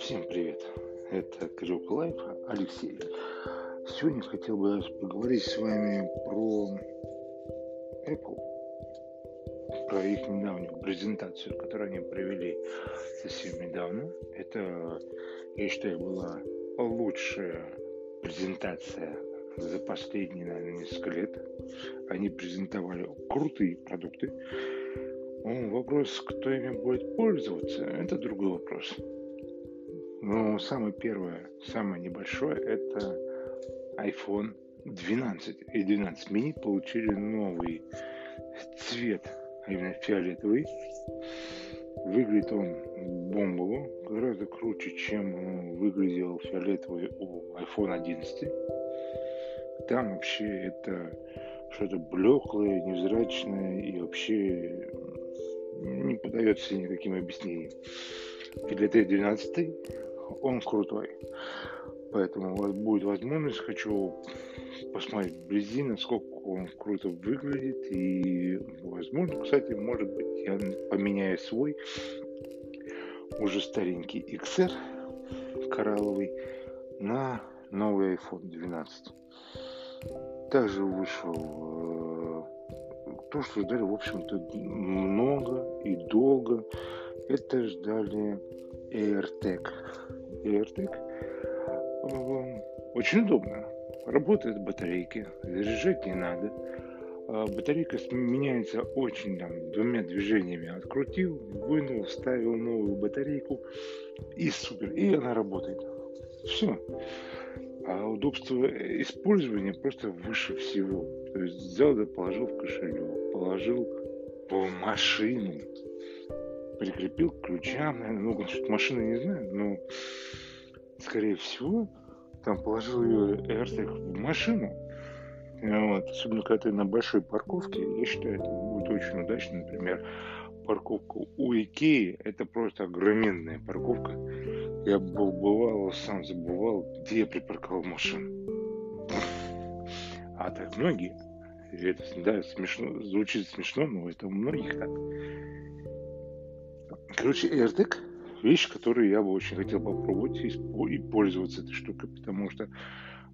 Всем привет! Это Крюк Лайф, Алексей. Сегодня хотел бы поговорить с вами про Apple, про их недавнюю презентацию, которую они провели совсем недавно. Это, я считаю, была лучшая презентация за последние, наверное, несколько лет. Они презентовали крутые продукты. Вопрос, кто ими будет пользоваться, это другой вопрос. Но самое первое, самое небольшое, это iPhone 12 и 12 mini получили новый цвет, а именно фиолетовый. Выглядит он бомбово, гораздо круче, чем выглядел фиолетовый у iPhone 11. Там вообще это что-то блеклое, невзрачное и вообще не поддается никаким объяснениям. Фиолетовый 12 он крутой. Поэтому у вас будет возможность, хочу посмотреть вблизи, насколько он круто выглядит. И, возможно, кстати, может быть, я поменяю свой уже старенький XR коралловый на новый iPhone 12. Также вышел э, то, что ждали, в общем-то, много и долго. Это ждали AirTag. AirTag э, очень удобно. Работает батарейки, заряжать не надо. А батарейка меняется очень там двумя движениями. Открутил, вынул, вставил новую батарейку и супер. И она работает. Все. А удобство использования просто выше всего. То есть взял да положил в кошелек, положил в машину, прикрепил к ключам, наверное, ну, насчет машины не знаю, но, скорее всего, там положил ее AirTag в машину, вот, особенно когда ты на большой парковке, я считаю, это будет очень удачно, например, парковка у Икеи, это просто огроменная парковка, я был, бывал, сам забывал, где я припарковал машину. А так многие, это да, смешно, звучит смешно, но это у многих так. Короче, AirTag – вещь, которую я бы очень хотел попробовать и пользоваться этой штукой, потому что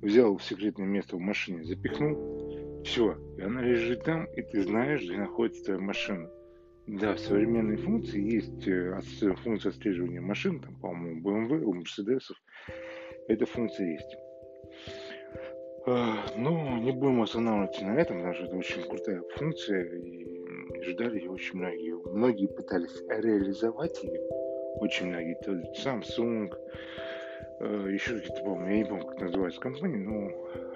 взял в секретное место в машине, запихнул, все, и она лежит там, и ты знаешь, где находится твоя машина. Да, в современной функции есть э, функция отслеживания машин, там, по-моему, BMW, у Mercedes, эта функция есть. А, но не будем останавливаться на этом, потому что это очень крутая функция, и ждали ее очень многие. Многие пытались реализовать ее, очень многие, то есть Samsung, э, еще какие-то, помню, я не помню, как называется компания, но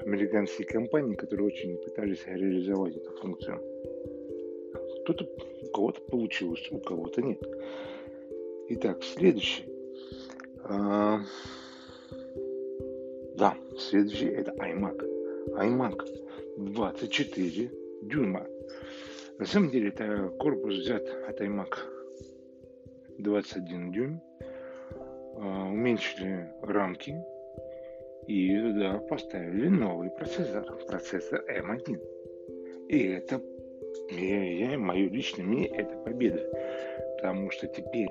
американские компании, которые очень пытались реализовать эту функцию. Кто-то, у кого-то получилось, у кого-то нет. Итак, следующий. А, да, следующий это iMac. iMac 24 дюйма. На самом деле это корпус взят от iMac 21 дюйм. А, уменьшили рамки и туда поставили новый процессор, процессор M1. И это, я, я, мое личное мнение, это победа. Потому что теперь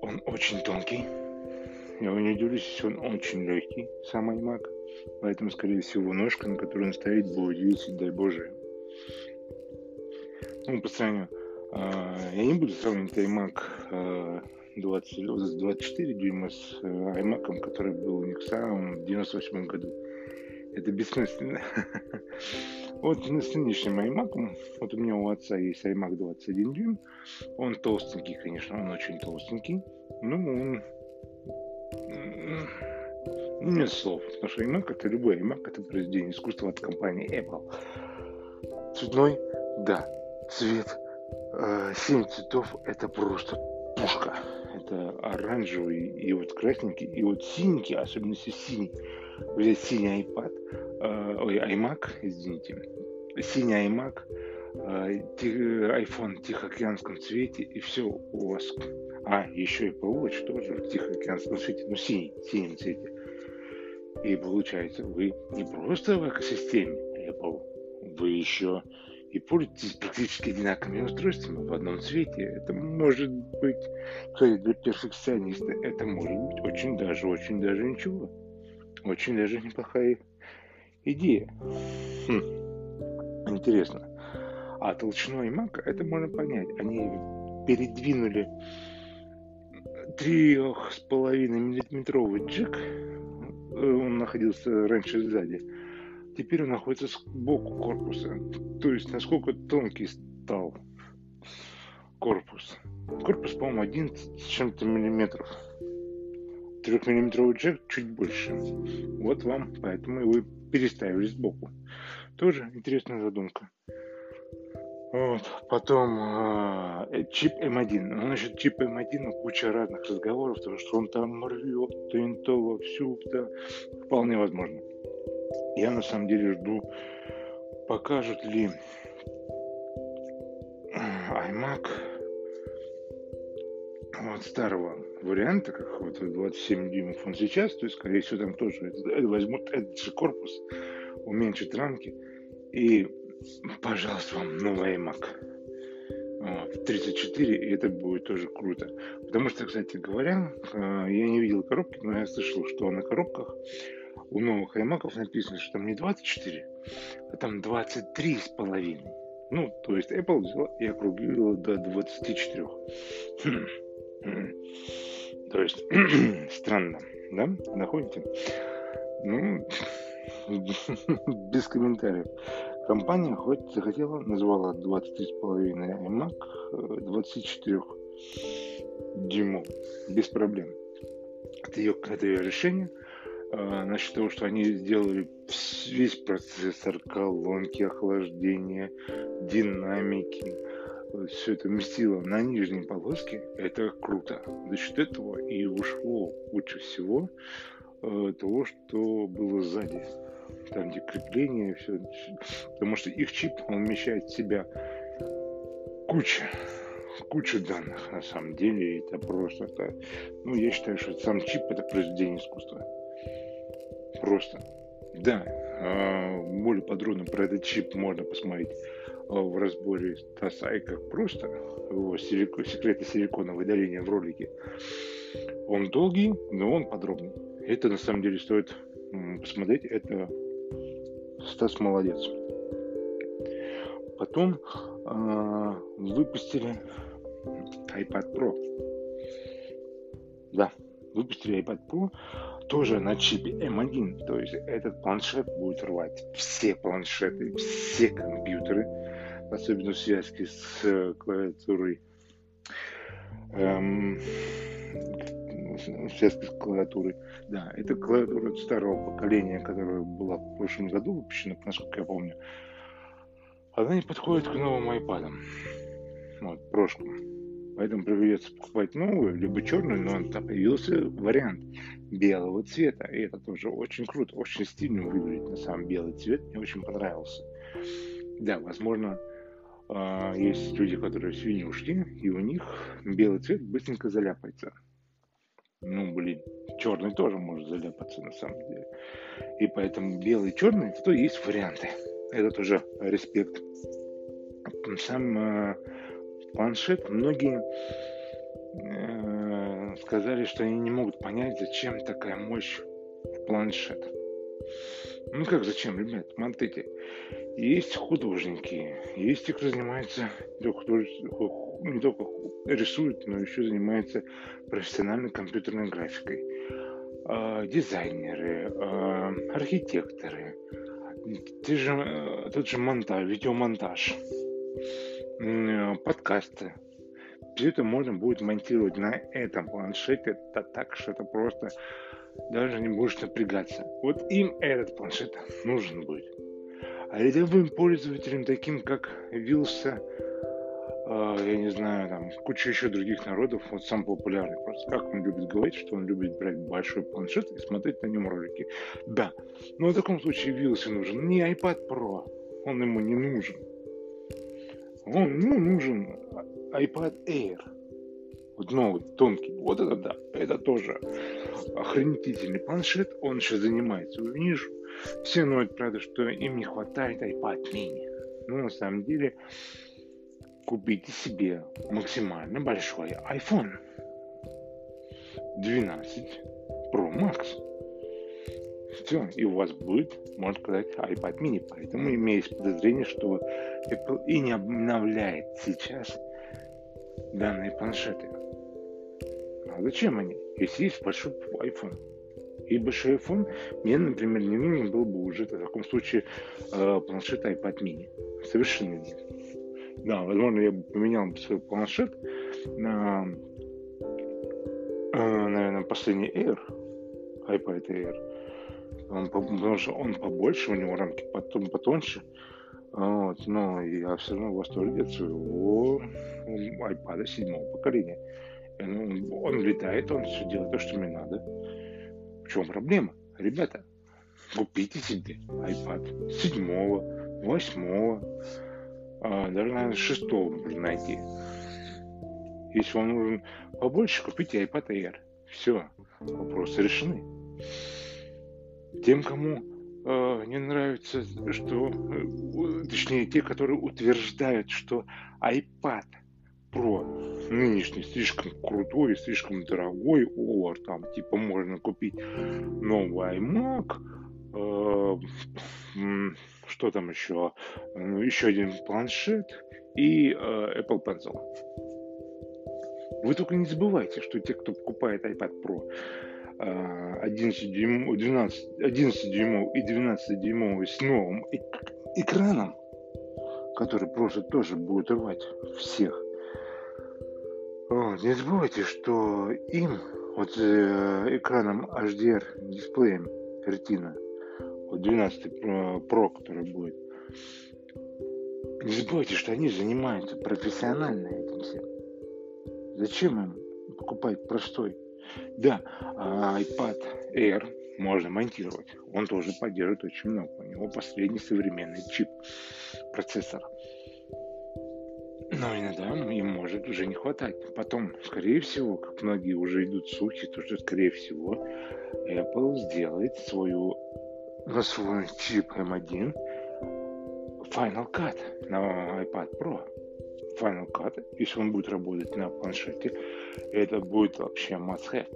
он очень тонкий. Я не удивлюсь, он очень легкий, сам iMac. Поэтому, скорее всего, ножка, на которой он стоит, будет весить, дай Боже, ну, по сравнению, а, я не буду сравнивать iMac 20, 24 дюйма с э, который был у сам в 98 году. Это бессмысленно. Вот с нынешним iMac, вот у меня у отца есть iMac 21 дюйм, он толстенький, конечно, он очень толстенький, но он нет слов, потому что iMac это любой iMac, это произведение искусства от компании Apple. Цветной, да, цвет, э, семь цветов это просто пушка. Это оранжевый и вот красненький, и вот синенький, особенно если синий. Взять синий iPad, ой, iMac, извините, синий iMac, э, iPhone в Тихоокеанском цвете, и все у вас. А, еще и Watch тоже в Тихоокеанском цвете, ну синий, синем цвете. И получается, вы не просто в экосистеме Apple, вы еще и пользуетесь практически одинаковыми устройствами в одном цвете. Это может быть, кстати, для перфекциониста это может быть очень даже, очень даже ничего. Очень даже неплохая идея. Хм. Интересно. А толщиной Mac это можно понять. Они передвинули трех с половиной миллиметровый джек, он находился раньше сзади, теперь он находится сбоку корпуса. То есть насколько тонкий стал корпус. Корпус, по-моему, 11 с чем-то миллиметров. Трехмиллиметровый джек чуть больше. Вот вам, поэтому его переставили сбоку. Тоже интересная задумка. Вот. Потом э, чип М1. Ну, насчет чипа М1 ну, куча разных разговоров, потому что он там рвет ТНТ вовсю, да, вполне возможно. Я на самом деле жду, покажут ли iMac вот старого варианта, как вот 27 дюймов он сейчас, то есть, скорее всего, там тоже возьмут этот же корпус, уменьшат рамки и пожалуйста, вам новый iMac. Вот, 34, и это будет тоже круто. Потому что, кстати говоря, э, я не видел коробки, но я слышал, что на коробках у новых iMac написано, что там не 24, а там 23 с половиной. Ну, то есть Apple взяла и округлила до 24. То есть, странно, да? Находите? Ну, без комментариев. Компания хоть захотела, назвала 23,5 iMac 24 дюймов без проблем. Это ее, это ее решение. А, насчет того, что они сделали весь процессор, колонки, охлаждения, динамики, все это вместило на нижней полоске, это круто. За счет этого и ушло лучше всего э, того, что было сзади там где крепление, все. Потому что их чип, он вмещает в себя куча, куча данных на самом деле. Это просто, это, ну, я считаю, что сам чип это произведение искусства. Просто. Да, а, более подробно про этот чип можно посмотреть в разборе ТАСА как просто его силико, секреты силиконового удаления в ролике. Он долгий, но он подробный. Это на самом деле стоит посмотреть. Это Стас молодец. Потом э, выпустили iPad Pro. Да, выпустили iPad Pro тоже на чипе M1. То есть этот планшет будет рвать все планшеты, все компьютеры, особенно в связке с клавиатурой. Эм, связки с клавиатурой. Да, это клавиатура старого поколения, которая была в прошлом году выпущена, насколько я помню. Она не подходит к новым iPad. Вот, прошлым. Поэтому придется покупать новую, либо черную, но там появился вариант белого цвета. И это тоже очень круто, очень стильно выглядит на самом белый цвет. Мне очень понравился. Да, возможно, а, есть люди, которые свинюшки, и у них белый цвет быстренько заляпается. Ну, блин, черный тоже может заляпаться на самом деле. И поэтому белый и черный, то есть варианты. Это тоже респект. Сам э, планшет, многие э, сказали, что они не могут понять, зачем такая мощь в планшет. Ну как зачем, ребят, смотрите. Есть художники, есть те, кто занимается не только рисует, но еще занимается профессиональной компьютерной графикой. А, дизайнеры, а, архитекторы, ты же, э, тот же монтаж, видеомонтаж, подкасты. Все это можно будет монтировать на этом планшете это так, что это просто даже не будешь напрягаться. Вот им этот планшет нужен будет. А рядовым пользователям, таким как Вилса, э, я не знаю, там, куча еще других народов, вот сам популярный просто, как он любит говорить, что он любит брать большой планшет и смотреть на нем ролики. Да, но в таком случае Вилсе нужен не iPad Pro, он ему не нужен. Он, ну, нужен iPad Air. Вот новый, тонкий. Вот это да, это тоже охренительный планшет. Он сейчас занимается. Вижу, все ноют, правда, что им не хватает iPad mini. Но на самом деле купите себе максимально большой iPhone 12 Pro Max. Все, и у вас будет, можно сказать, iPad mini. Поэтому имеется подозрение, что Apple и не обновляет сейчас данные планшеты. А зачем они, если есть большой iPhone? И большой iPhone мне, например, не нужен был бы уже в таком случае э, планшет iPad mini. Совершенно нет. Да, возможно, я бы поменял свой планшет на, э, наверное, последний Air, iPad Air. Он, потому что он побольше, у него рамки потом потоньше. Вот, но я все равно в восторге от своего iPad седьмого поколения. Он, он летает, он все делает то, что мне надо. В чем проблема? Ребята, купите себе iPad седьмого, восьмого, а, даже, наверное, шестого можно найти. Если вам нужен побольше, купите iPad Air. Все, вопросы решены. Тем, кому э, не нравится, что, э, точнее, те, которые утверждают, что iPad Pro нынешний слишком крутой, слишком дорогой, о, там, типа, можно купить новый iMac, э, что там еще, ну, еще один планшет и э, Apple Pencil. Вы только не забывайте, что те, кто покупает iPad Pro, 11 дюймов, 12, 11 дюймов и 12 дюймовый с новым экраном, который просто тоже будет рвать всех. Вот, не забывайте, что им, вот э, экраном HDR дисплеем Retina, вот 12 Pro, который будет, не забывайте, что они занимаются профессионально этим всем. Зачем им покупать простой да, а iPad Air можно монтировать. Он тоже поддерживает очень много. У него последний современный чип, процессор. Но иногда им может уже не хватать. Потом, скорее всего, как многие уже идут слухи, то что, скорее всего, Apple сделает свою, на свой чип M1 Final Cut на iPad Pro. Final Cut, если он будет работать на планшете, это будет вообще must-have.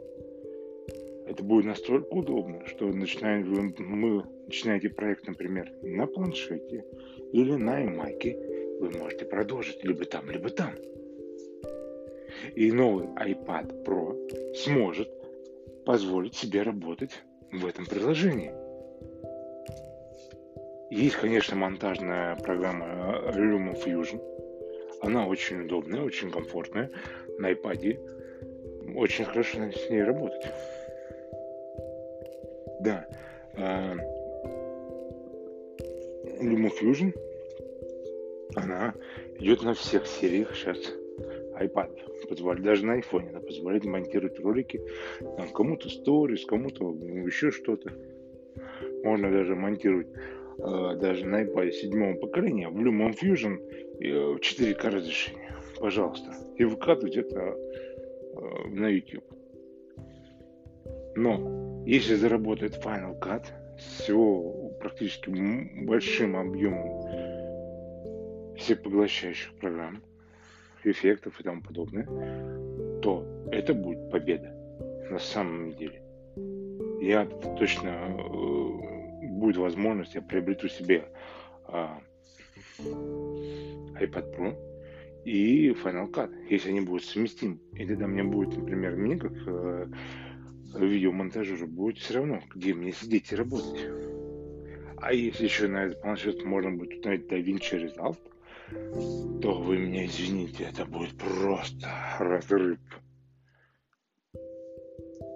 Это будет настолько удобно, что начинаем, вы, мы начинаете проект, например, на планшете или на iMac, вы можете продолжить либо там, либо там. И новый iPad Pro сможет позволить себе работать в этом приложении. Есть, конечно, монтажная программа LumaFusion, она очень удобная, очень комфортная. На iPad очень хорошо с ней работать. Да. А, LumaFusion, она идет на всех сериях сейчас iPad. Позволяет, даже на iPhone она позволяет монтировать ролики. Там, кому-то сторис, кому-то еще что-то. Можно даже монтировать даже на iPad седьмого поколения в LumaFusion в 4К разрешение. Пожалуйста. И выкатывать это э, на YouTube. Но если заработает Final Cut с практически большим объемом всех поглощающих программ, эффектов и тому подобное, то это будет победа на самом деле. Я точно э, будет возможность, я приобрету себе а, iPad Pro и Final Cut, если они будут совместимы. И тогда мне будет, например, мне как э, видеомонтажеру будет все равно, где мне сидеть и работать. А если еще на этот планшет можно будет установить DaVinci Resolve, то вы меня извините, это будет просто разрыв.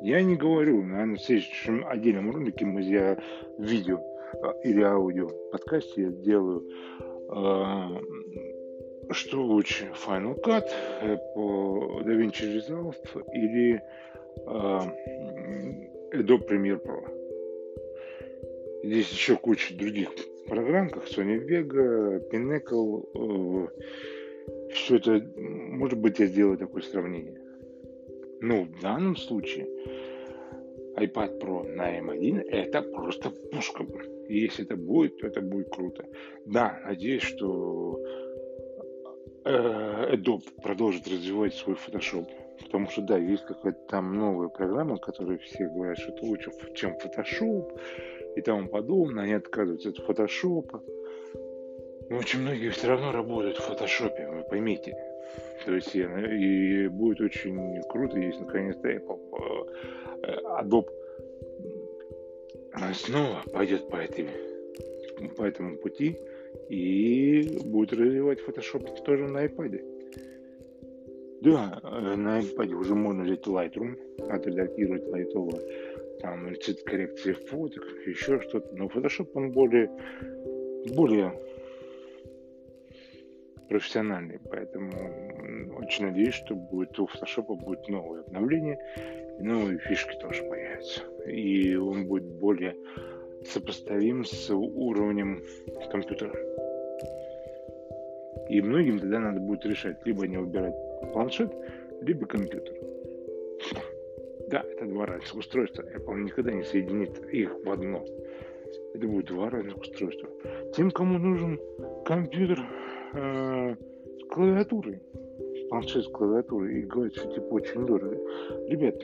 Я не говорю, наверное, в следующем отдельном ролике мы я видео э, или аудио подкасте я делаю э, что лучше, Final Cut э, по DaVinci Resolve или э, Adobe Premiere Pro? Здесь еще куча других программ, как Sony Vega, Pinnacle. Э, все это, может быть, я сделаю такое сравнение. Но в данном случае iPad Pro на M1 это просто пушка. И если это будет, то это будет круто. Да, надеюсь, что э, Adobe продолжит развивать свой Photoshop. Потому что, да, есть какая-то там новая программа, которая все говорят, что это лучше, чем Photoshop и тому подобное. Они отказываются от Photoshop. Но очень многие все равно работают в Photoshop, вы поймите. То есть и будет очень круто, если наконец-то Apple, э, Adobe снова пойдет по, этой, по этому пути и будет развивать Photoshop тоже на iPad. Да, э, на iPad уже можно взять Lightroom, отредактировать лайтово, там цвет коррекции фоток, еще что-то. Но Photoshop он более, более профессиональный, поэтому очень надеюсь, что будет у Photoshop будет новое обновление, и новые фишки тоже появятся. И он будет более сопоставим с уровнем компьютера. И многим тогда надо будет решать, либо не выбирать планшет, либо компьютер. Да, это два разных устройства. Apple никогда не соединит их в одно. Это будет два разных устройства. Тем, кому нужен компьютер э, с клавиатурой, планшет с клавиатурой, и говорят, что типа очень дорого. Ребят,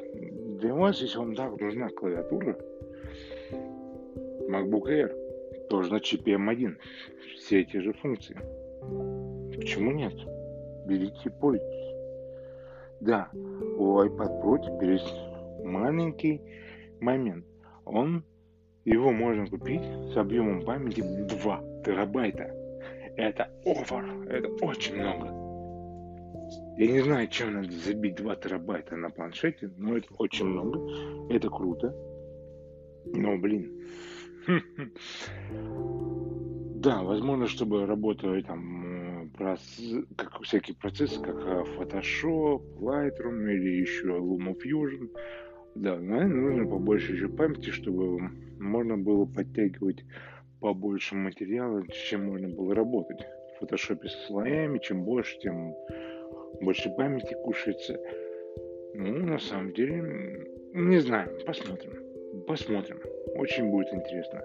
для вас, если вам так нужна клавиатура, MacBook Air тоже на чипе M1. Все эти же функции. Почему нет? Берите и пользуйтесь. Да, у iPad Pro теперь есть маленький момент. Он, его можно купить с объемом памяти 2 терабайта. Это овер, это очень много. Я не знаю, чем надо забить 2 терабайта на планшете, но это очень много. Это круто. Но, блин. Да, возможно, чтобы работали там как всякие процессы, как э, Photoshop, Lightroom или еще LumaFusion. Да, наверное, нужно побольше еще памяти, чтобы можно было подтягивать побольше материала, чем можно было работать. В фотошопе со слоями, чем больше, тем больше памяти кушается. Ну, на самом деле, не знаю, посмотрим. Посмотрим. Очень будет интересно.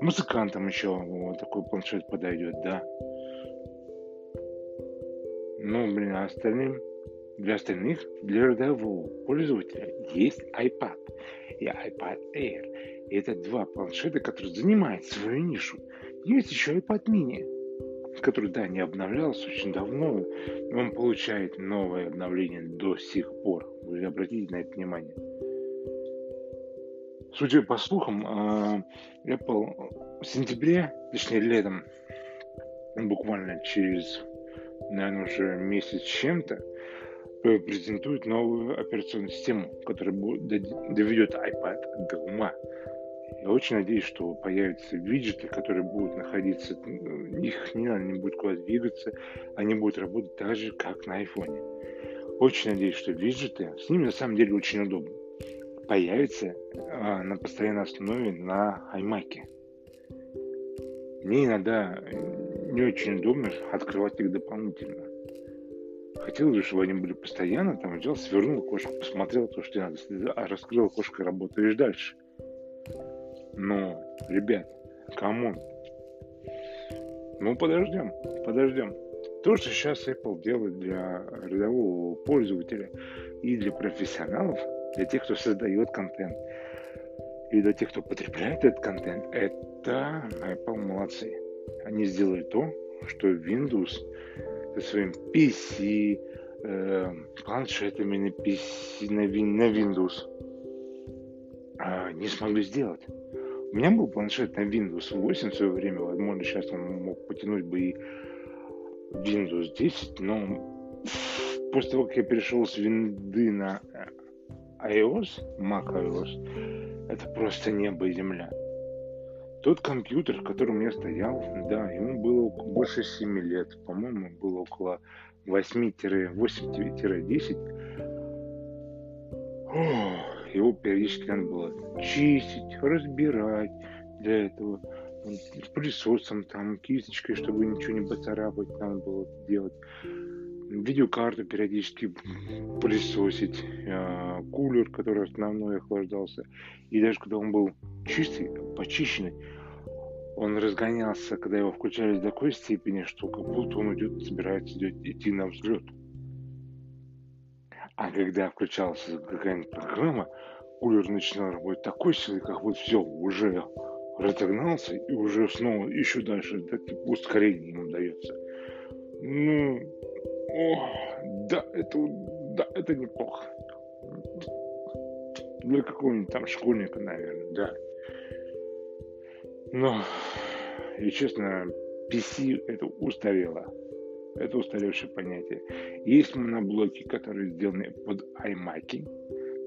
Музыкантам еще вот такой планшет подойдет, да. Ну, блин, а остальным, для остальных, для рядового пользователя есть iPad и iPad Air. И это два планшета, которые занимают свою нишу. Есть еще iPad mini, который, да, не обновлялся очень давно, но он получает новое обновление до сих пор. Вы обратите на это внимание. Судя по слухам, а, Apple в сентябре, точнее летом, буквально через, наверное, уже месяц чем-то, презентует новую операционную систему, которая доведет iPad до ума. Я очень надеюсь, что появятся виджеты, которые будут находиться, их не надо, не будет куда двигаться, они будут работать так же, как на айфоне. Очень надеюсь, что виджеты, с ними на самом деле очень удобно, появятся а, на постоянной основе на iMac. Мне иногда не очень удобно открывать их дополнительно. Хотелось бы, чтобы они были постоянно, там взял, свернул окошко, посмотрел то, что надо, а раскрыл окошко, работаешь дальше. Но, ребят, come on. Ну, подождем, подождем. То, что сейчас Apple делает для рядового пользователя и для профессионалов, для тех, кто создает контент, и для тех, кто потребляет этот контент, это Apple молодцы. Они сделали то, что Windows со своим PC, э, планшетами на PC, на, на Windows э, не смогли сделать. У меня был планшет на Windows 8 в свое время, возможно, сейчас он мог потянуть бы и Windows 10, но после того, как я перешел с винды на iOS, Mac iOS, это просто небо и земля. Тот компьютер, который у меня стоял, да, ему было больше 7 лет, по-моему, было около 8-10. Его периодически надо было чистить, разбирать для этого. С пылесосом, там, кисточкой, чтобы ничего не поцарапать, надо было делать. видеокарту периодически пылесосить, э, кулер, который основной охлаждался. И даже когда он был чистый, почищенный, он разгонялся, когда его включали до такой степени, что как будто он идет, собирается идет, идти на взлет. А когда включалась какая-нибудь программа, кулер начинал работать такой силой, как вот все, уже разогнался и уже снова еще дальше, так, типа, ускорение ему дается. Ну, о, да, это, да, это неплохо. Для какого-нибудь там школьника, наверное, да. Но, и честно, PC это устарело. Это устаревшее понятие. Есть моноблоки, которые сделаны под iMac,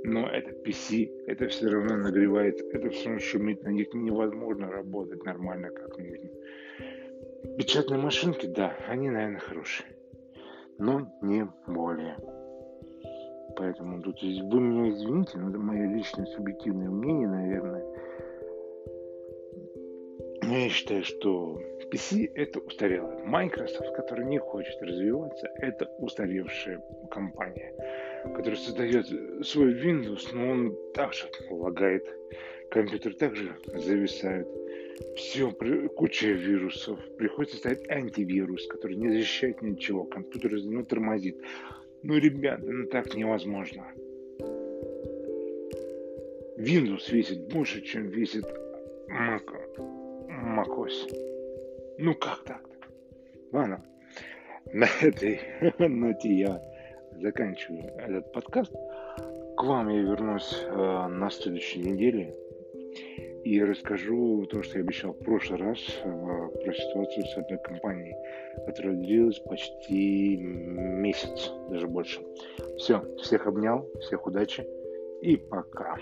но это PC, это все равно нагревается, это все равно шумит, на них невозможно работать нормально, как нужно. Печатные машинки, да, они, наверное, хорошие, но не более. Поэтому тут вы меня извините, но это мое личное субъективное мнение, наверное. Но я считаю, что PC это устарело. Microsoft, который не хочет развиваться, это устаревшая компания, которая создает свой Windows, но он также лагает. Компьютер также зависает. Все, куча вирусов. Приходится ставить антивирус, который не защищает ничего. Компьютер ну, тормозит. Ну, ребята, ну так невозможно. Windows весит больше, чем весит Mac macOS. Ну как так-то? Ладно, на этой ноте я заканчиваю этот подкаст. К вам я вернусь э, на следующей неделе и расскажу то, что я обещал в прошлый раз э, про ситуацию с одной компанией, которая длилась почти месяц, даже больше. Все, всех обнял, всех удачи и пока.